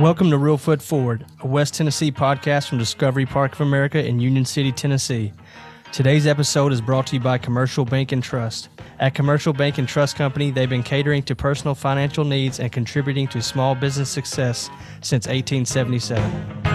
Welcome to Reelfoot Forward, a West Tennessee podcast from Discovery Park of America in Union City, Tennessee. Today's episode is brought to you by Commercial Bank and Trust. At Commercial Bank and Trust Company, they've been catering to personal financial needs and contributing to small business success since 1877.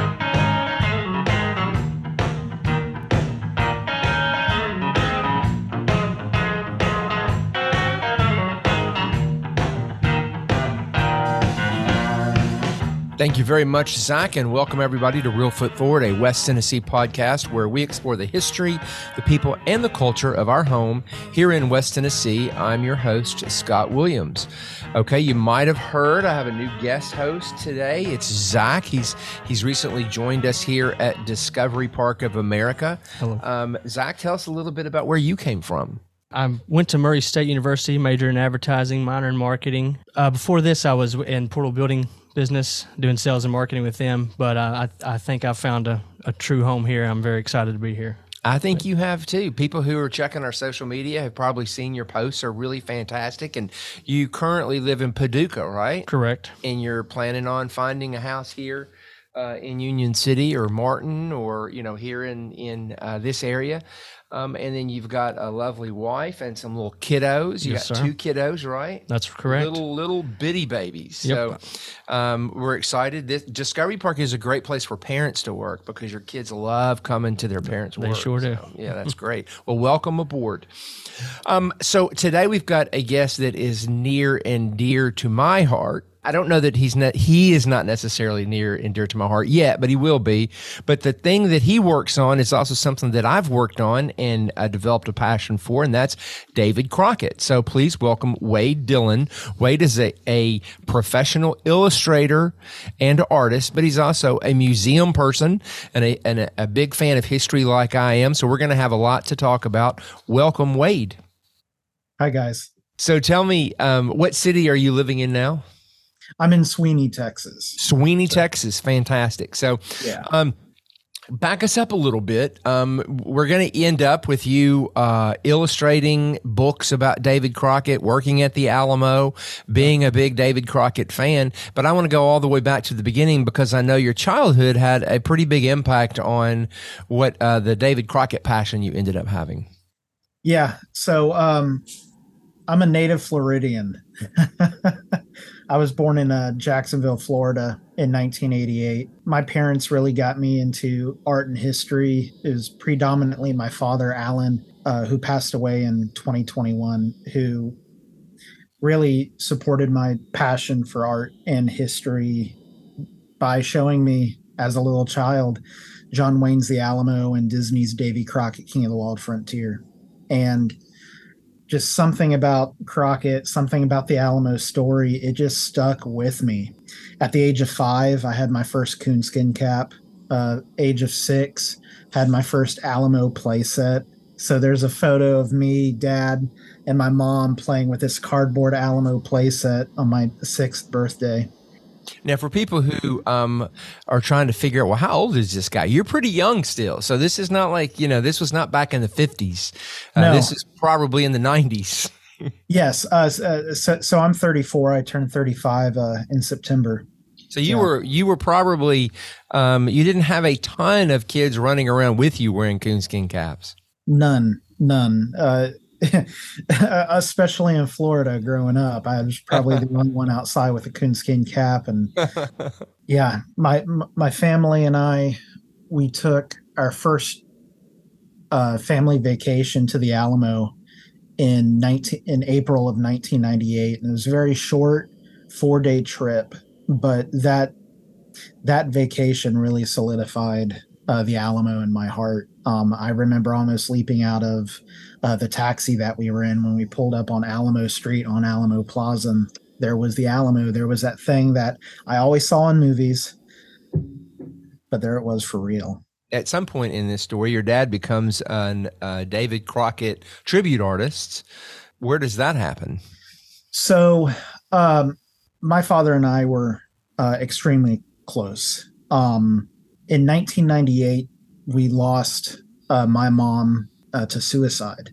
Thank you very much, Zach, and welcome everybody to Reelfoot Forward, a West Tennessee podcast where we explore the history, the people, and the culture of our home here in West Tennessee. I'm your host, Scott Williams. Okay, you might have heard I have a new guest host today. It's Zach. He's he's recently joined us here at Discovery Park of America. Hello. Um, Zach, tell us a little bit about where you came from. I went to Murray State University, major in advertising, minor in marketing. Uh, before this, I was in portal building business, doing sales and marketing with them. But uh, I, I think I found a, a true home here. I'm very excited to be here. I think you have too. People who are checking our social media have probably seen your posts are really fantastic. And you currently live in Paducah, right? Correct. And you're planning on finding a house here uh, in Union City or Martin or you know here in in uh, this area. Um, and then you've got a lovely wife and some little kiddos. You Yes, got sir. two kiddos, right? That's correct. Little little bitty babies. Yep. So um, we're excited. This Discovery Park is a great place for parents to work because your kids love coming to their parents' They work. sure do. So, yeah, that's great. Well, welcome aboard. Um, so today we've got a guest that is near and dear to my heart. I don't know that he's not, he is not necessarily near and dear to my heart yet, but he will be. But the thing that he works on is also something that I've worked on and uh, developed a passion for, and that's David Crockett. So please welcome Wade Dillon. Wade is a, a professional illustrator and artist, but he's also a museum person and a, and a, a big fan of history like I am. So we're going to have a lot to talk about. Welcome, Wade. Hi guys. So tell me, um, what city are you living in now? I'm in Sweeny, Texas. Sweeny, Texas. Fantastic. So, Yeah. um, back us up a little bit. Um, we're going to end up with you uh, illustrating books about David Crockett, working at the Alamo, being a big David Crockett fan. But I want to go all the way back to the beginning because I know your childhood had a pretty big impact on what uh, the David Crockett passion you ended up having. Yeah. So um I'm a native Floridian. I was born in uh, Jacksonville, Florida in 1988. My parents really got me into art and history. It was predominantly my father, Alan, uh, who passed away in 2021, who really supported my passion for art and history by showing me as a little child John Wayne's The Alamo and Disney's Davy Crockett, King of the Wild Frontier. And just something about Crockett, something about the Alamo story, it just stuck with me. At the age of five, I had my first coonskin cap. Uh, age of six, had my first Alamo playset. So there's a photo of me, dad, and my mom playing with this cardboard Alamo playset on my sixth birthday. Now, for people who um, are trying to figure out, well, how old is this guy? You're pretty young still. So this is not like, you know, this was not back in the 50s. Uh, No. This is probably in the 90s. Yes, uh, uh, so, so I'm 34. I turned 35 uh, in September. So you Yeah. were you were probably um, you didn't have a ton of kids running around with you wearing coonskin caps. None, none. Especially in Florida, growing up, I was probably the only one outside with a coonskin cap, and yeah, my my family and I, we took our first uh, family vacation to the Alamo in nineteen in April of 1998, and it was a very short four day trip, but that that vacation really solidified uh, the Alamo in my heart. Um, I remember almost leaping out of uh, the taxi that we were in when we pulled up on Alamo Street on Alamo Plaza. And there was the Alamo. There was that thing that I always saw in movies, but there it was for real. At some point in this story, your dad becomes a uh, David Crockett tribute artist. Where does that happen? So, um, my father and I were uh, extremely close. Um, in 1998, we lost uh, my mom uh, to suicide,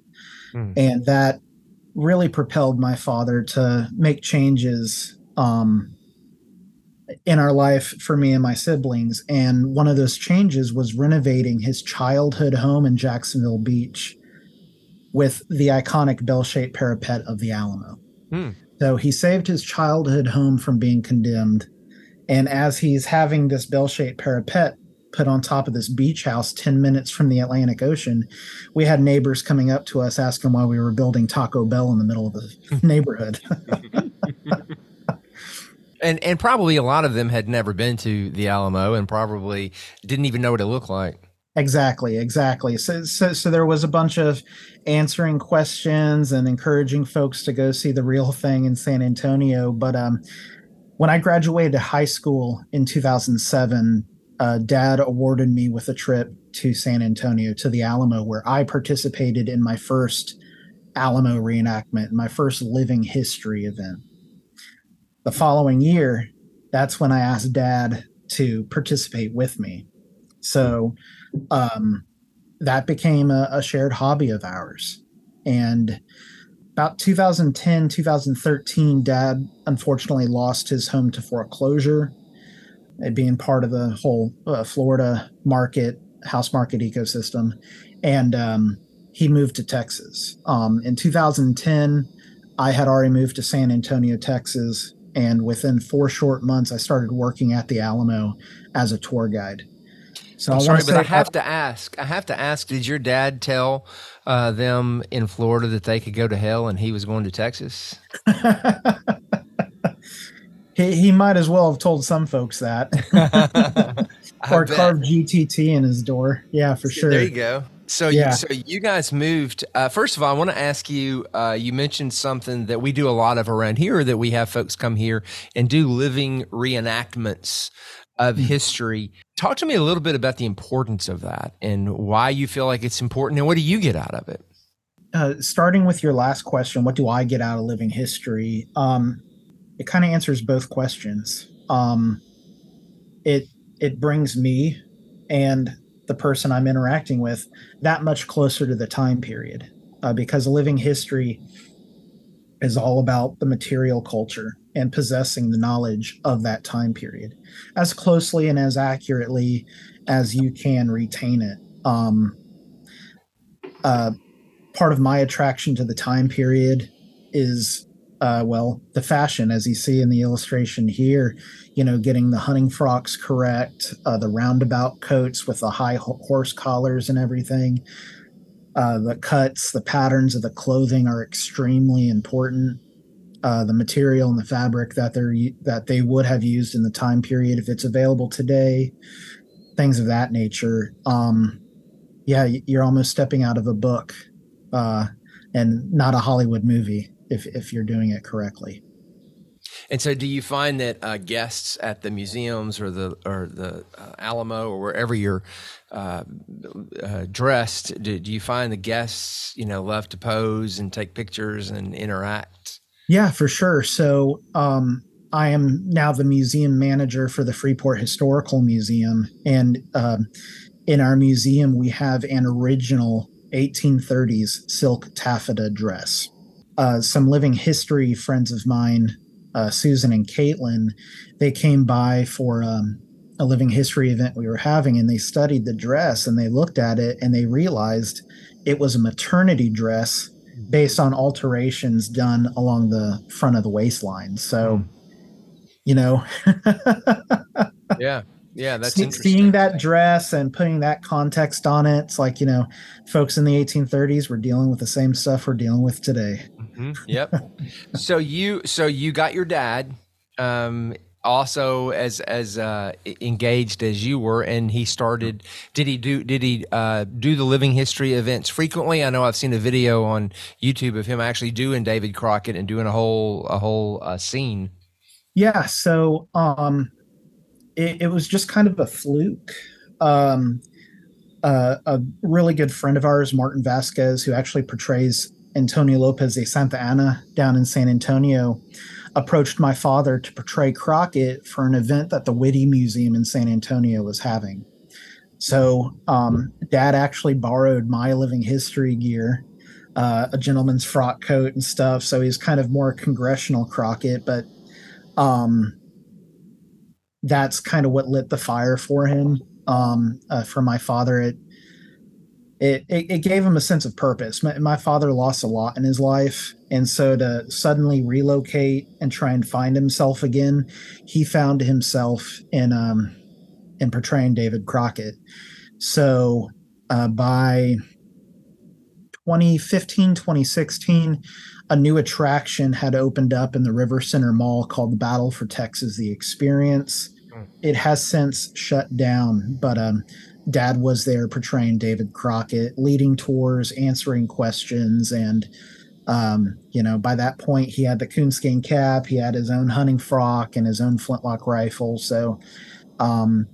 Hmm. and that really propelled my father to make changes um, in our life for me and my siblings. And one of those changes was renovating his childhood home in Jacksonville Beach with the iconic bell shaped parapet of the Alamo. Hmm. So he saved his childhood home from being condemned. And as he's having this bell shaped parapet put on top of this beach house 10 minutes from the Atlantic Ocean, we had neighbors coming up to us asking why we were building Taco Bell in the middle of the neighborhood. and and probably a lot of them had never been to the Alamo and probably didn't even know what it looked like. Exactly, exactly. So, so, so there was a bunch of answering questions and encouraging folks to go see the real thing in San Antonio. But um, when I graduated high school in 2007, uh, Dad awarded me with a trip to San Antonio to the Alamo, where I participated in my first Alamo reenactment, my first living history event the following year, that's when I asked dad to participate with me. So um, that became a, a shared hobby of ours. And about 2010, 2013, dad unfortunately lost his home to foreclosure. It being part of the whole uh, Florida market, house market ecosystem. And um, he moved to Texas. Um, in 2010, I had already moved to San Antonio, Texas, and within four short months, I started working at the Alamo as a tour guide. So I'm I sorry, but I have to ask. I have to ask. Did your dad tell uh, them in Florida that they could go to hell, and he was going to Texas? he he might as well have told some folks that, or carved GTT in his door. Yeah, for sure. There you go. So, yeah. you, so you guys moved. Uh, first of all, I want to ask you. Uh, you mentioned something that we do a lot of around here. That we have folks come here and do living reenactments of mm-hmm. history. Talk to me a little bit about the importance of that and why you feel like it's important, and what do you get out of it? Uh, starting with your last question, what do I get out of living history? Um, it kind of answers both questions. Um, it it brings me and the person I'm interacting with that much closer to the time period uh, because living history is all about the material culture and possessing the knowledge of that time period as closely and as accurately as you can retain it. Um, uh, part of my attraction to the time period is uh, well, the fashion, as you see in the illustration here, you know, getting the hunting frocks correct, uh, the roundabout coats with the high horse collars and everything. Uh, the cuts, the patterns of the clothing are extremely important. Uh, the material and the fabric that they're that they would have used in the time period, if it's available today, things of that nature. Um, yeah, you're almost stepping out of a book, uh, and not a Hollywood movie if if you're doing it correctly. And so, do you find that uh, guests at the museums or the or the uh, Alamo or wherever you're uh, uh dressed, do, do, you find the guests you know love to pose and take pictures and interact? Yeah, for sure. So, um, I am now the museum manager for the Freeport Historical Museum, and um, in our museum we have an original 1830s silk taffeta dress uh, some living history friends of mine, uh, Susan and Caitlin, they came by for um, a living history event we were having, and they studied the dress and they looked at it and they realized it was a maternity dress based on alterations done along the front of the waistline. So, mm. you know, yeah. Yeah, that's See, seeing that dress and putting that context on it. It's like you know, folks in the 1830s were dealing with the same stuff we're dealing with today. Mm-hmm. Yep. so you so you got your dad um, also as as uh, engaged as you were, and he started. Did he do did he uh, do the living history events frequently? I know I've seen a video on YouTube of him actually doing David Crockett and doing a whole a whole uh, scene. Yeah. So um, it, it was just kind of a fluke. Um, uh, a really good friend of ours, Martin Vasquez, who actually portrays Antonio Lopez de Santa Anna down in San Antonio, approached my father to portray Crockett for an event that the Witte Museum in San Antonio was having. So, um, dad actually borrowed my living history gear, uh, a gentleman's frock coat and stuff. So he's kind of more congressional Crockett, but um, that's kind of what lit the fire for him. Um, uh, for my father, it, it it gave him a sense of purpose. My, my father lost a lot in his life, and so to suddenly relocate and try and find himself again, he found himself in um in portraying David Crockett. So uh, by 2015, 2016, a new attraction had opened up in the River Center Mall called the Battle for Texas The Experience. It has since shut down, but um, Dad was there portraying David Crockett, leading tours, answering questions, and um, you know, by that point, he had the coonskin cap, he had his own hunting frock, and his own flintlock rifle. So, um,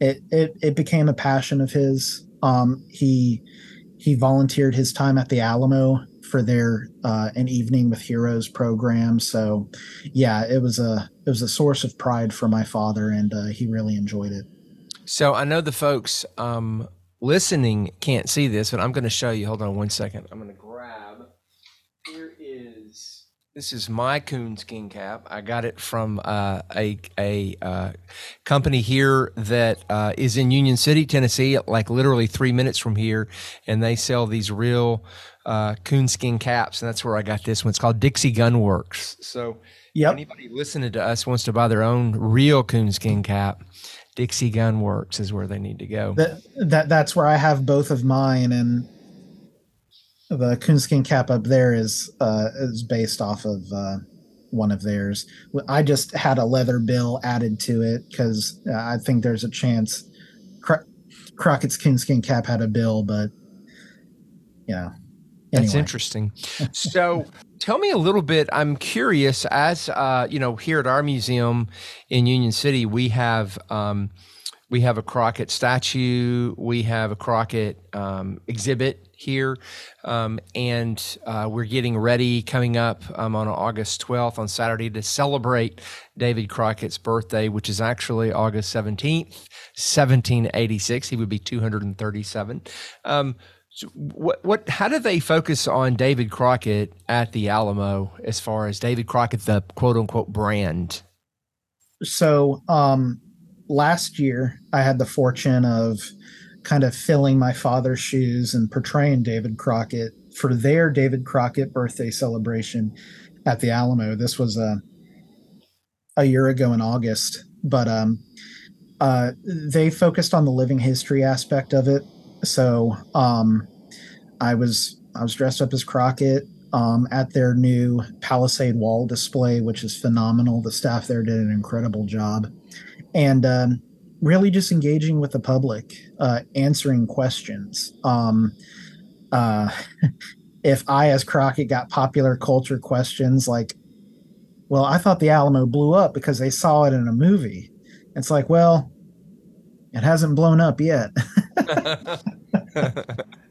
it it it became a passion of his. Um, he he volunteered his time at the Alamo for their uh, an evening with heroes program. So, yeah, it was a it was a source of pride for my father, and uh, he really enjoyed it. So I know the folks um, listening can't see this, but I'm going to show you. Hold on one second. I'm going to this is my coonskin cap. I got it from uh, a a uh, company here that uh, is in Union City, Tennessee, like literally three minutes from here, and they sell these real uh, coonskin caps, and that's where I got this one. It's called Dixie Gun Works. So, yep. anybody listening to us wants to buy their own real coonskin cap, Dixie Gun Works is where they need to go. That, that that's where I have both of mine, and the coonskin cap up there is uh, is based off of uh, one of theirs. I just had a leather bill added to it because uh, I think there's a chance Cro- Crockett's coonskin cap had a bill, but yeah. Anyway. That's interesting. so tell me a little bit. I'm curious, as uh, you know, here at our museum in Union City, we have um, we have a Crockett statue, we have a Crockett um, exhibit here, um, and uh, we're getting ready coming up um, on August 12th on Saturday to celebrate David Crockett's birthday, which is actually August 17th, 1786. He would be 237. Um, so what what how do they focus on David Crockett at the Alamo as far as David Crockett the quote unquote brand? So um last year I had the fortune of kind of filling my father's shoes and portraying David Crockett for their David Crockett birthday celebration at the Alamo. This was a a year ago in August, but um uh they focused on the living history aspect of it so um, I was I was dressed up as Crockett um, at their new Palisade wall display, which is phenomenal. The staff there did an incredible job, and um, really just engaging with the public, uh, answering questions. Um, uh, if I, as Crockett, got popular culture questions like, "Well, I thought the Alamo blew up because they saw it in a movie," it's like, well, it hasn't blown up yet.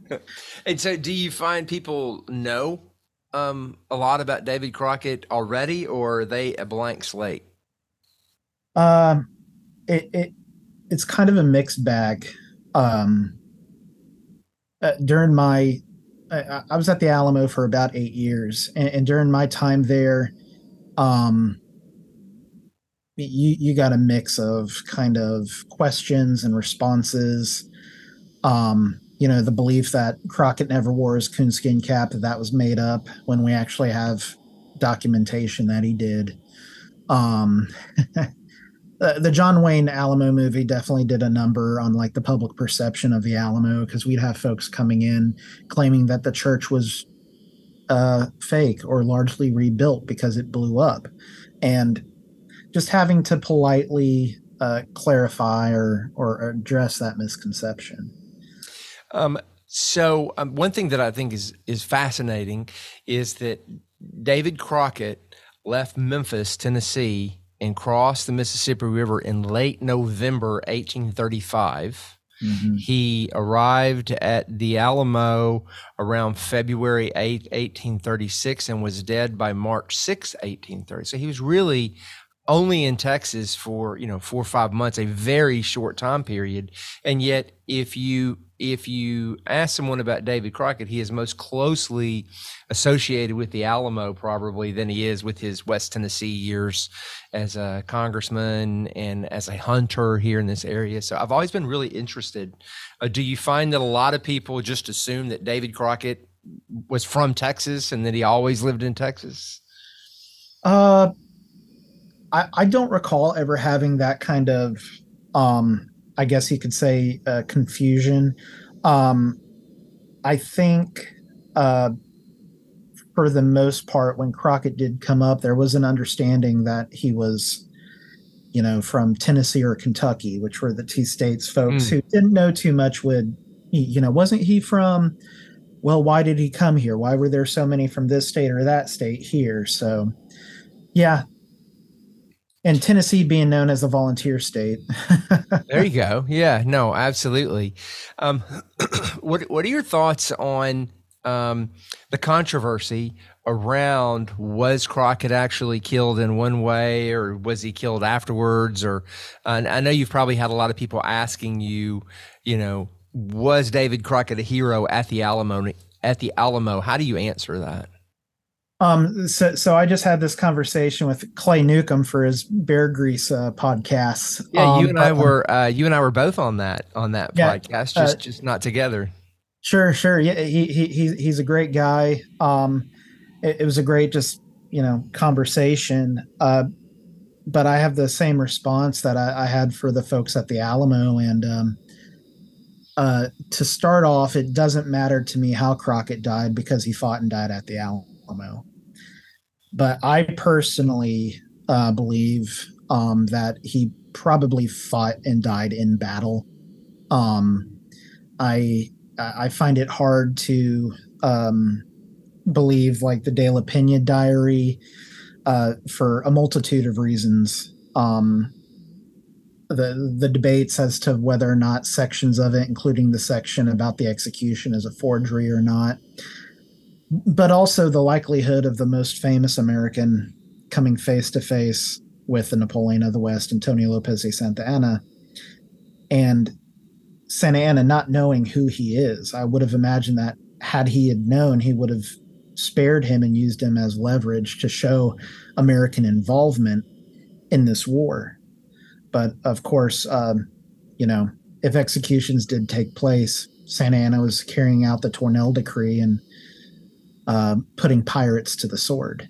and so, do you find people know um, a lot about David Crockett already, or are they a blank slate? Um, it, it it's kind of a mixed bag. Um, uh, during my, I, I, was at the Alamo for about eight years, and, and during my time there, um, you you got a mix of kind of questions and responses. Um, you know, the belief that Crockett never wore his coonskin cap that that was made up when we actually have documentation that he did. Um, the John Wayne Alamo movie definitely did a number on like the public perception of the Alamo because we'd have folks coming in claiming that the church was uh, fake or largely rebuilt because it blew up, and just having to politely uh, clarify or or address that misconception. Um, so um, one thing that I think is is fascinating is that David Crockett left Memphis, Tennessee, and crossed the Mississippi River in late November 1835. Mm-hmm. He arrived at the Alamo around February 8, 1836, and was dead by March 6, 1830. So he was really only in Texas for you know four or five months, a very short time period, and yet if you if you ask someone about David Crockett, he is most closely associated with the Alamo probably than he is with his West Tennessee years as a congressman and as a hunter here in this area. So I've always been really interested. Uh, do you find that a lot of people just assume that David Crockett was from Texas and that he always lived in Texas? Uh, I, I don't recall ever having that kind of um, I guess you could say, uh, confusion. Um, I think uh, for the most part, when Crockett did come up, there was an understanding that he was, you know, from Tennessee or Kentucky, which were the two states folks mm. who didn't know too much would, you know, wasn't he from? Well, why did he come here? Why were there so many from this state or that state here? So, yeah, and Tennessee being known as a volunteer state. there you go. Yeah, no, absolutely. Um, what What are your thoughts on um, the controversy around was Crockett actually killed in one way, or was he killed afterwards? Or uh, I know you've probably had a lot of people asking you, you know, was David Crockett a hero at the Alamo? At the Alamo, how do you answer that? Um, so, so I just had this conversation with Clay Newcomb for his Bear Grease uh, podcast. Yeah, um, you and I were uh, you and I were both on that on that yeah, podcast, just uh, just not together. Sure, sure. Yeah, he he he's a great guy. Um, it, it was a great just you know conversation. Uh, but I have the same response that I, I had for the folks at the Alamo, and um, uh, to start off, it doesn't matter to me how Crockett died because he fought and died at the Alamo but I personally uh, believe um, that he probably fought and died in battle. Um, I I find it hard to um, believe like the De La Pena diary uh, for a multitude of reasons. Um, the the debates as to whether or not sections of it, including the section about the execution, is a forgery or not but also the likelihood of the most famous American coming face to face with the Napoleon of the West, Antonio Lopez de Santa Anna, and Santa Anna not knowing who he is. I would have imagined that had he had known, he would have spared him and used him as leverage to show American involvement in this war. But of course, um, you know, if executions did take place, Santa Anna was carrying out the Tornel Decree and uh, putting pirates to the sword.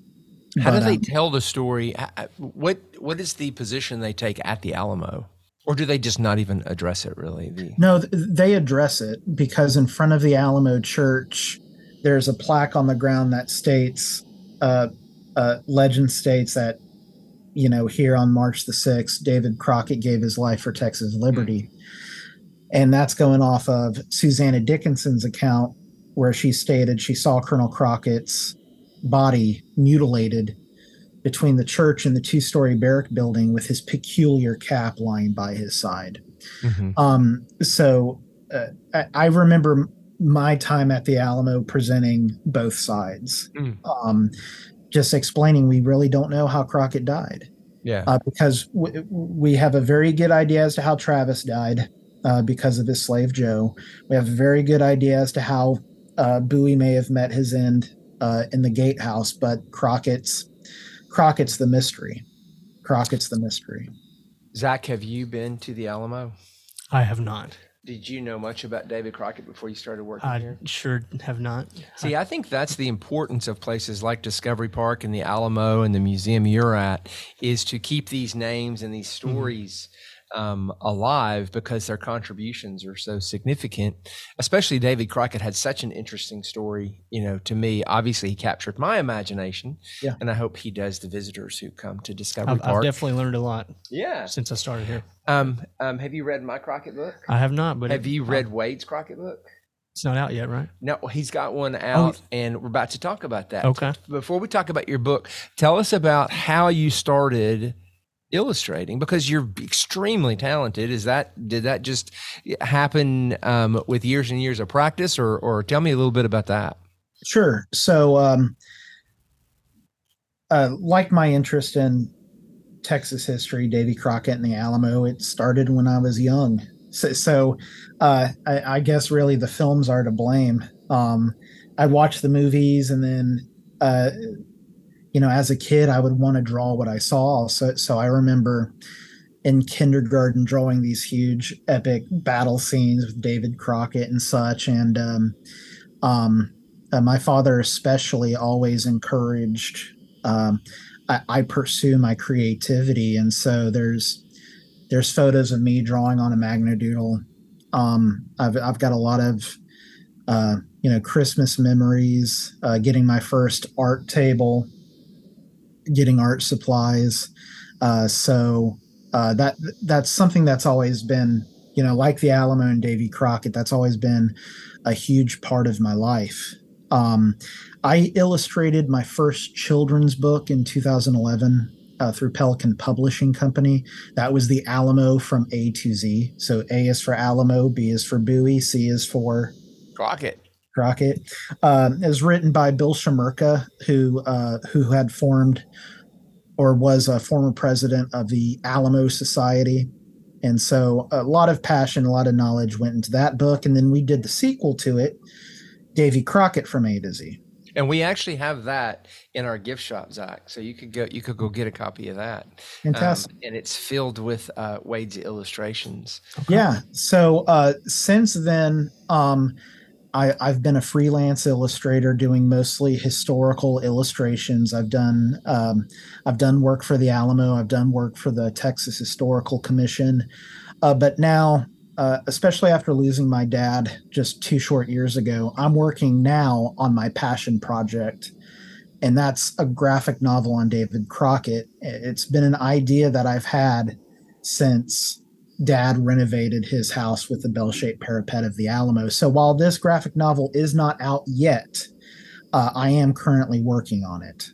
How but, do they um, tell the story? What what is the position they take at the Alamo, or do they just not even address it really? The- no, they address it because in front of the Alamo Church, there's a plaque on the ground that states, uh, uh, legend states that, you know, here on March the sixth, David Crockett gave his life for Texas liberty. Mm. And that's going off of Susanna Dickinson's account where she stated she saw Colonel Crockett's body mutilated between the church and the two story barrack building with his peculiar cap lying by his side. Mm-hmm. Um, so uh, I, remember my time at the Alamo presenting both sides, mm. um, just explaining we really don't know how Crockett died. Yeah. Uh, because w- we have a very good idea as to how Travis died uh, because of his slave Joe. We have a very good idea as to how uh, Bowie may have met his end uh, in the gatehouse, but Crockett's Crockett's the mystery. Crockett's the mystery. Zach, have you been to the Alamo? I have not. Did you know much about David Crockett before you started working I here? Sure have not. See, I think that's the importance of places like Discovery Park and the Alamo and the museum you're at is to keep these names and these mm-hmm. stories mm-hmm um, alive because their contributions are so significant. Especially David Crockett had such an interesting story, you know, to me. Obviously, he captured my imagination, yeah. and I hope he does the visitors who come to Discovery I've, Park. I've definitely learned a lot. Yeah, since I started here. Um, um, have you read my Crockett book? I have not, but have it, you read uh, Wade's Crockett book? It's not out yet, right? No, he's got one out, oh. and we're about to talk about that. Okay. Before we talk about your book, tell us about how you started illustrating because you're extremely talented is that did that just happen um, with years and years of practice or or tell me a little bit about that sure so um, uh, like my interest in Texas history, Davy Crockett and the Alamo, it started when I was young. So, so uh, I, I, guess really the films are to blame. Um, I watched the movies and then, uh, you know, as a kid, I would want to draw what I saw. So, so I remember in kindergarten drawing these huge epic battle scenes with David Crockett and such. And um, um, uh, my father especially always encouraged um, I, I, pursue my creativity, and so there's there's photos of me drawing on a Magnadoodle. Um, I've I've got a lot of uh, you know Christmas memories, uh, getting my first art table, getting art supplies. Uh, so uh, that that's something that's always been you know like the Alamo and Davy Crockett. That's always been a huge part of my life. Um, I illustrated my first children's book in 2011 uh, through Pelican Publishing Company. That was the Alamo from A to Z. So A is for Alamo, B is for Bowie, C is for Crockett. Crockett. Um, it was written by Bill Chemerka, who uh, who had formed or was a former president of the Alamo Society. And so a lot of passion, a lot of knowledge went into that book. And then we did the sequel to it, Davy Crockett from A to Z. And we actually have that in our gift shop, Zach. So you could go you could go get a copy of that. Fantastic. Um, and it's filled with uh, Wade's illustrations. Okay. Yeah. So uh, since then, um, I, I've been a freelance illustrator doing mostly historical illustrations. I've done um, I've done work for the Alamo. I've done work for the Texas Historical Commission. Uh, but now, uh, especially after losing my dad just two short years ago, I'm working now on my passion project, and that's a graphic novel on David Crockett. It's been an idea that I've had since dad renovated his house with the bell shaped parapet of the Alamo. So while this graphic novel is not out yet, uh, I am currently working on it.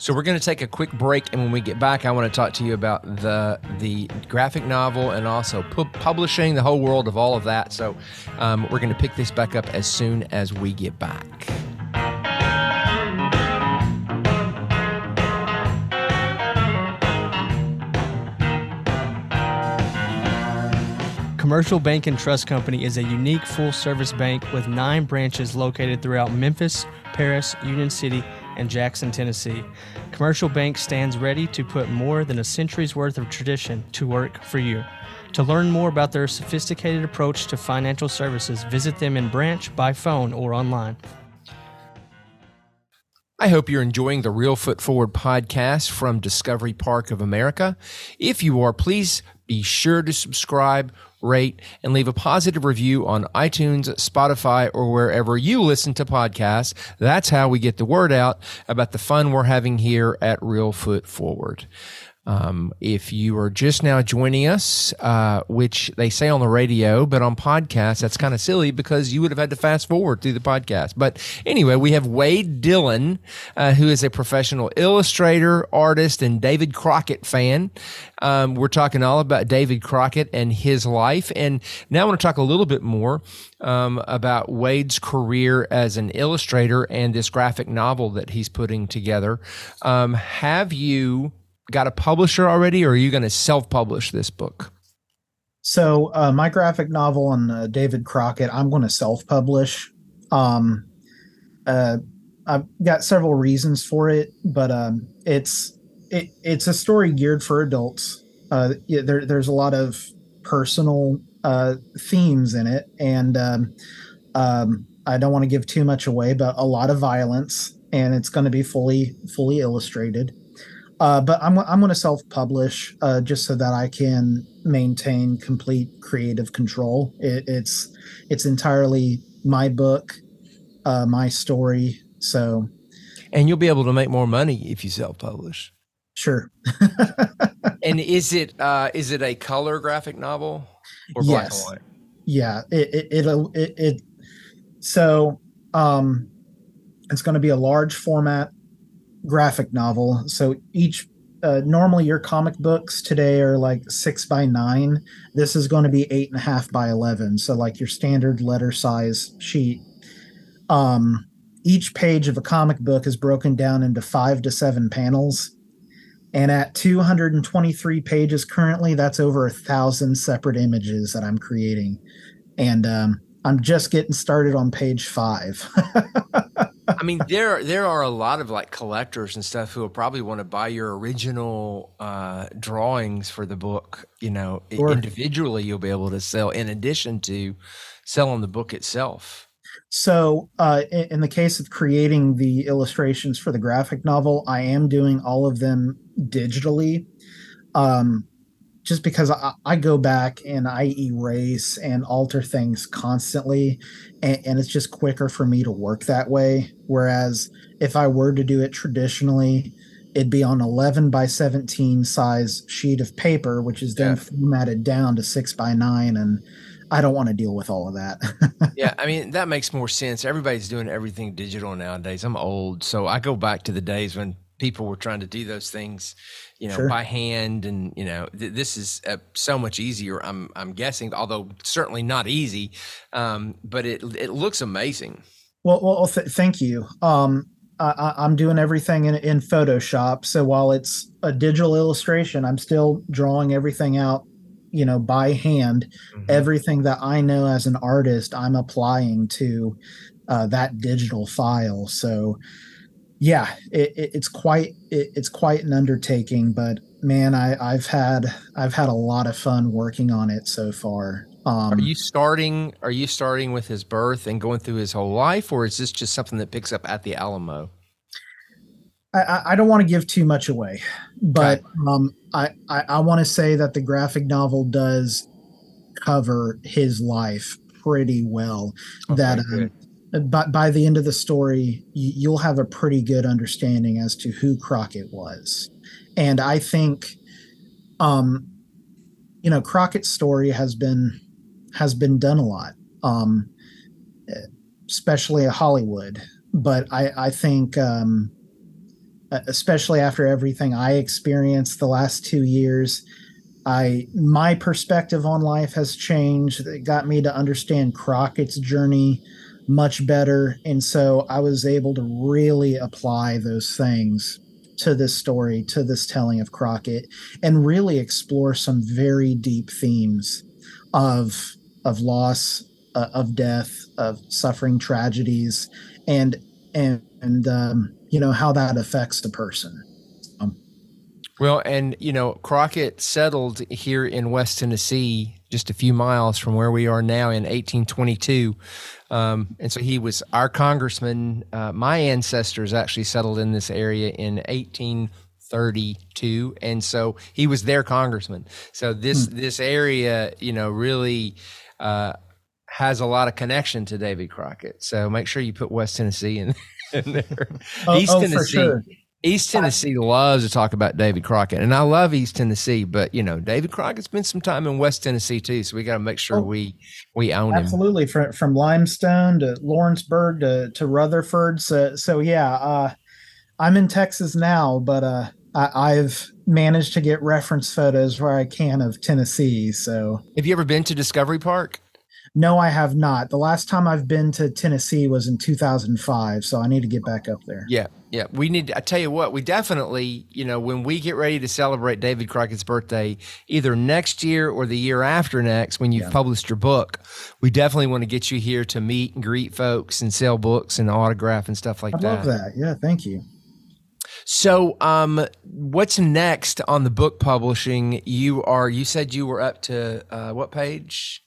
So we're going to take a quick break, and when we get back, I want to talk to you about the the graphic novel and also pu- publishing, the whole world of all of that. So um, we're going to pick this back up as soon as we get back. Commercial Bank and Trust Company is a unique full service bank with nine branches located throughout Memphis, Paris, Union City, and Jackson, Tennessee. Commercial Bank stands ready to put more than a century's worth of tradition to work for you. To learn more about their sophisticated approach to financial services, visit them in branch, by phone, or online. I hope you're enjoying the Reelfoot Forward podcast from Discovery Park of America. If you are, please be sure to subscribe, rate, and leave a positive review on iTunes, Spotify, or wherever you listen to podcasts. That's how we get the word out about the fun we're having here at Reelfoot Forward. Um, if you are just now joining us, uh, which they say on the radio, but on podcasts, that's kind of silly because you would have had to fast forward through the podcast. But anyway, we have Wade Dillon, uh, who is a professional illustrator, artist, and David Crockett fan. Um, we're talking all about David Crockett and his life. And now I want to talk a little bit more um, about Wade's career as an illustrator and this graphic novel that he's putting together. Um, have you got a publisher already, or are you going to self-publish this book? So uh, my graphic novel on uh, David Crockett, I'm going to self-publish. Um, uh, I've got several reasons for it, but um, it's it, it's a story geared for adults. Uh, there, there's a lot of personal uh, themes in it, and um, um, I don't want to give too much away, but a lot of violence, and it's going to be fully fully illustrated. Uh, but I'm I'm going to self-publish uh, just so that I can maintain complete creative control. It, it's it's entirely my book, uh, my story. So, and you'll be able to make more money if you self-publish. Sure. and is it uh, is it a color graphic novel or black yes. and white? Yeah. It it it'll, it, it so um, it's going to be a large format graphic novel. So each uh, normally your comic books today are like six by nine. This is going to be eight and a half by eleven. So like your standard letter size sheet. Um, each page of a comic book is broken down into five to seven panels. And at 223 pages currently, that's over a thousand separate images that I'm creating. And um, I'm just getting started on page five. I mean, there there are a lot of like collectors and stuff who will probably want to buy your original uh, drawings for the book. You know, sure. individually you'll be able to sell in addition to selling the book itself. So, uh, in the case of creating the illustrations for the graphic novel, I am doing all of them digitally. Um, just because I, I, go back and I erase and alter things constantly, and, and, it's just quicker for me to work that way. Whereas if I were to do it traditionally, it'd be on 11 by 17 size sheet of paper, which is then yeah. formatted down to six by nine. And I don't want to deal with all of that. yeah, I mean that makes more sense. Everybody's doing everything digital nowadays. I'm old, so I go back to the days when people were trying to do those things, you know, sure. by hand, and you know, th- this is uh, so much easier. I'm I'm guessing, although certainly not easy, um, but it it looks amazing. Well, well, th- thank you. Um, I, I'm doing everything in, in Photoshop, so while it's a digital illustration, I'm still drawing everything out you know by hand mm-hmm. everything that i know as an artist i'm applying to uh, that digital file so yeah it, it, it's quite it, it's quite an undertaking but man i i've had i've had a lot of fun working on it so far. Um, are you starting are you starting with his birth and going through his whole life or is this just something that picks up at the alamo? I, I don't want to give too much away, but um, I, I, I want to say that the graphic novel does cover his life pretty well. Okay, that um, by, by the end of the story, you'll have a pretty good understanding as to who Crockett was. And I think, um, you know, Crockett's story has been has been done a lot, um, especially at Hollywood. But I, I think um, especially after everything I experienced the last two years. I my perspective on life has changed. It got me to understand Crockett's journey much better, and so I was able to really apply those things to this story, to this telling of Crockett, and really explore some very deep themes of of loss, uh, of death, of suffering, tragedies, and and and um, you know how that affects the person. Um, well and you know crockett settled here in west tennessee just a few miles from where we are now in 1822 um, and so he was our congressman uh, my ancestors actually settled in this area in 1832 and so he was their congressman so this hmm. this area you know really uh, has a lot of connection to david crockett so make sure you put west tennessee in in there. Oh, East oh, Tennessee. Sure. East Tennessee loves to talk about David Crockett, and I love East Tennessee, but you know David Crockett spent some time in West Tennessee too, so we got to make sure oh, we we own absolutely. him. Absolutely from from Limestone to Lawrenceburg to to Rutherford, so so yeah. Uh, I'm in Texas now, but uh, I, I've managed to get reference photos where I can of Tennessee. So, have you ever been to Discovery Park? No, I have not. The last time I've been to Tennessee was in 2005, so I need to get back up there. Yeah, yeah. We need. I tell you what, we definitely, you know, when we get ready to celebrate David Crockett's birthday, either next year or the year after next, when you've yeah. published your book, we definitely want to get you here to meet and greet folks and sell books and autograph and stuff like I that. I love that. Yeah, thank you. So, um, what's next on the book publishing? You are. You said you were up to uh, what page?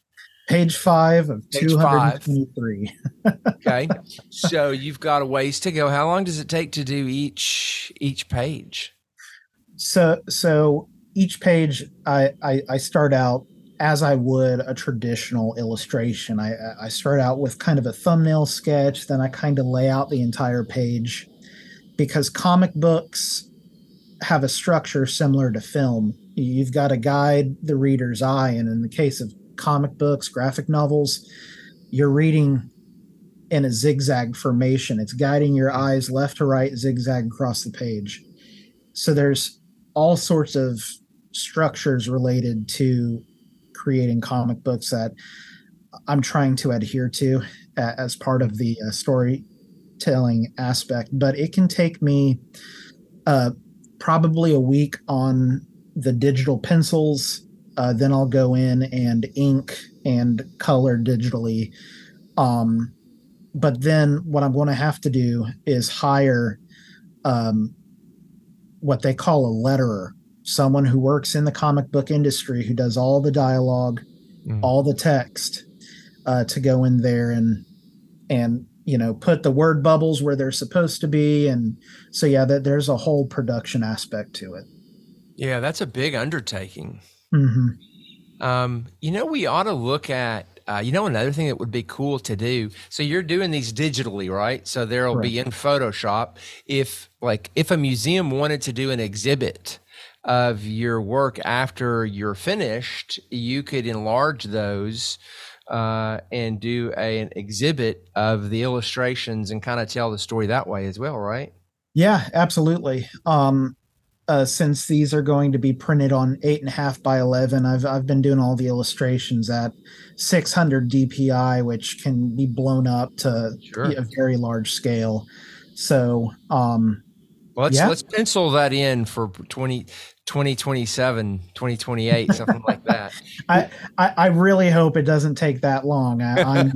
Page five of Page 223. okay. So you've got a ways to go. How long does it take to do each each page? So so each page I, I, I start out as I would a traditional illustration. I, I start out with kind of a thumbnail sketch, then I kind of lay out the entire page because comic books have a structure similar to film. You've got to guide the reader's eye, and in the case of comic books, graphic novels, you're reading in a zigzag formation. It's guiding your eyes left to right, zigzag across the page. So there's all sorts of structures related to creating comic books that I'm trying to adhere to as part of the uh, storytelling aspect. But it can take me uh, probably a week on the digital pencils. Uh, then I'll go in and ink and color digitally. Um, but then what I'm going to have to do is hire um, what they call a letterer, someone who works in the comic book industry who does all the dialogue, mm. all the text, uh, to go in there and and you know put the word bubbles where they're supposed to be, and so yeah, that there's a whole production aspect to it. Yeah, that's a big undertaking. Mm-hmm. Um, you know, we ought to look at uh, you know, another thing that would be cool to do. So you're doing these digitally, right? So there'll right. be in Photoshop. If like if a museum wanted to do an exhibit of your work after you're finished, you could enlarge those uh, and do a, an exhibit of the illustrations and kind of tell the story that way as well, right? Yeah, absolutely. Um, uh, since these are going to be printed on eight and a half by 11 i've, I've been doing all the illustrations at 600 dpi which can be blown up to sure. a very large scale. So um let's yeah. let's pencil that in for 20 2027 2028 something like that. I, I, I really hope it doesn't take that long. I I'm,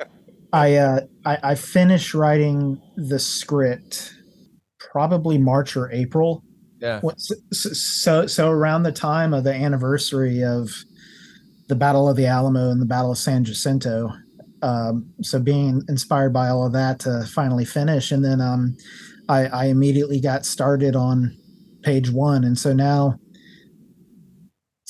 i uh I, I finished writing the script probably march or april yeah. So so around the time of the anniversary of the Battle of the Alamo and the Battle of San Jacinto, um, so being inspired by all of that to finally finish, and then um, I, I immediately got started on page one, and so now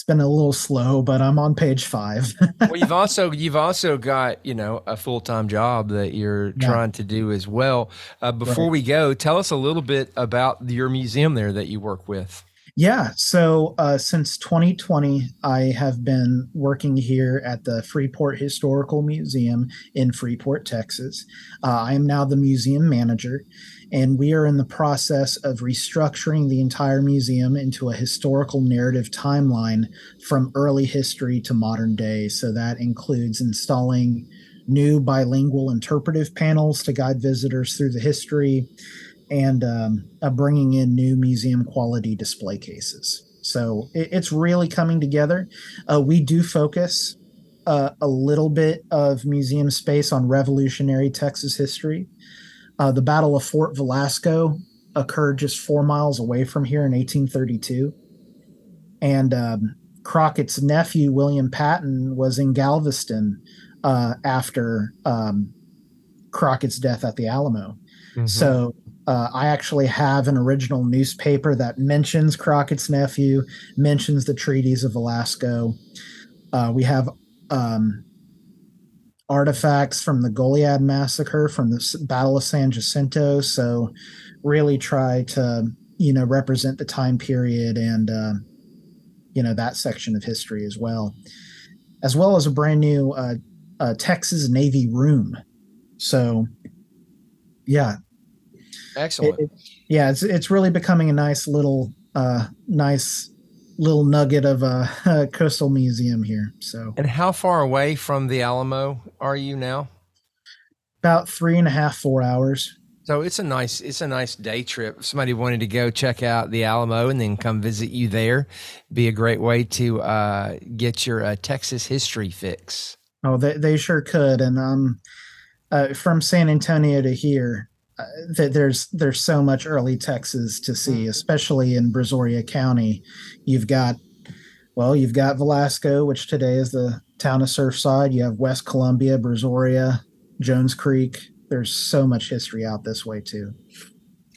been a little slow, but I'm on page five. well, you've also you've also got you know a full time job that you're yeah. trying to do as well. Uh, before right. we go, tell us a little bit about your museum there that you work with. Yeah, so uh, since 2020, I have been working here at the Freeport Historical Museum in Freeport, Texas. Uh, I am now the museum manager, and we are in the process of restructuring the entire museum into a historical narrative timeline from early history to modern day. So that includes installing new bilingual interpretive panels to guide visitors through the history and um, uh, bringing in new museum quality display cases. So it, it's really coming together. Uh, we do focus uh, a little bit of museum space on revolutionary Texas history. Uh, the Battle of Fort Velasco occurred just four miles away from here in 1832. And um, Crockett's nephew, William Patton, was in Galveston uh, after um, Crockett's death at the Alamo. Mm-hmm. So uh, I actually have an original newspaper that mentions Crockett's nephew, mentions the treaties of Velasco. Uh, we have um, artifacts from the Goliad massacre, from the Battle of San Jacinto. So, really try to you know represent the time period and uh, you know that section of history as well, as well as a brand new uh, uh, Texas Navy room. So, yeah, excellent. It, it, yeah, it's it's really becoming a nice little uh, nice little nugget of a, a, coastal museum here. So, and how far away from the Alamo are you now? About three and a half, four hours. So it's a nice it's a nice day trip. If somebody wanted to go check out the Alamo and then come visit you there, be a great way to uh, get your uh, Texas history fix. Oh, they they sure could. And um, uh, from San Antonio to here, uh, that there's there's so much early Texas to see, mm-hmm. especially in Brazoria County. You've got well, you've got Velasco, which today is the town of Surfside. You have West Columbia, Brazoria, Jones Creek. There's so much history out this way too.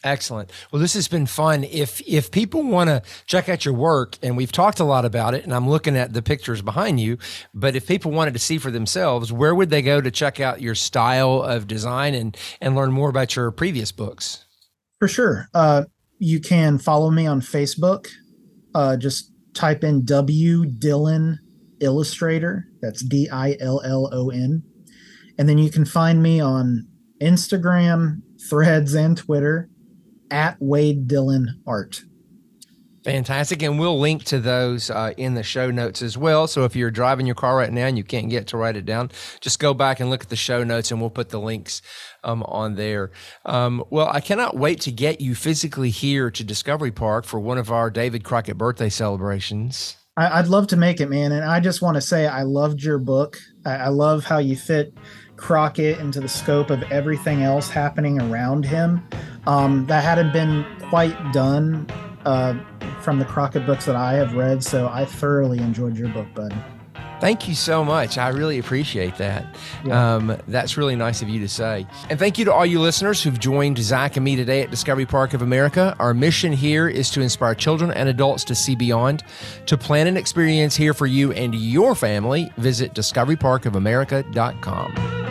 Excellent. Well, this has been fun. If if people want to check out your work, and we've talked a lot about it, and I'm looking at the pictures behind you, but if people wanted to see for themselves, where would they go to check out your style of design and and learn more about your previous books? For sure. Uh, you can follow me on Facebook. Uh, just type in W Dillon Illustrator. That's D I L L O N. And then you can find me on Instagram, Threads, and Twitter at Wade Dillon Art. Fantastic. And we'll link to those uh, in the show notes as well. So if you're driving your car right now and you can't get to write it down, just go back and look at the show notes and we'll put the links um, on there. Um, well, I cannot wait to get you physically here to Discovery Park for one of our David Crockett birthday celebrations. I, would love to make it, man. And I just want to say I loved your book. I, I love how you fit Crockett into the scope of everything else happening around him. Um, that hadn't been quite done uh, from the Crockett books that I have read. So I thoroughly enjoyed your book, bud. Thank you so much. I really appreciate that. Yeah. Um, that's really nice of you to say. And thank you to all you listeners who've joined Zach and me today at Discovery Park of America. Our mission here is to inspire children and adults to see beyond. To plan an experience here for you and your family, visit discoveryparkofamerica.com.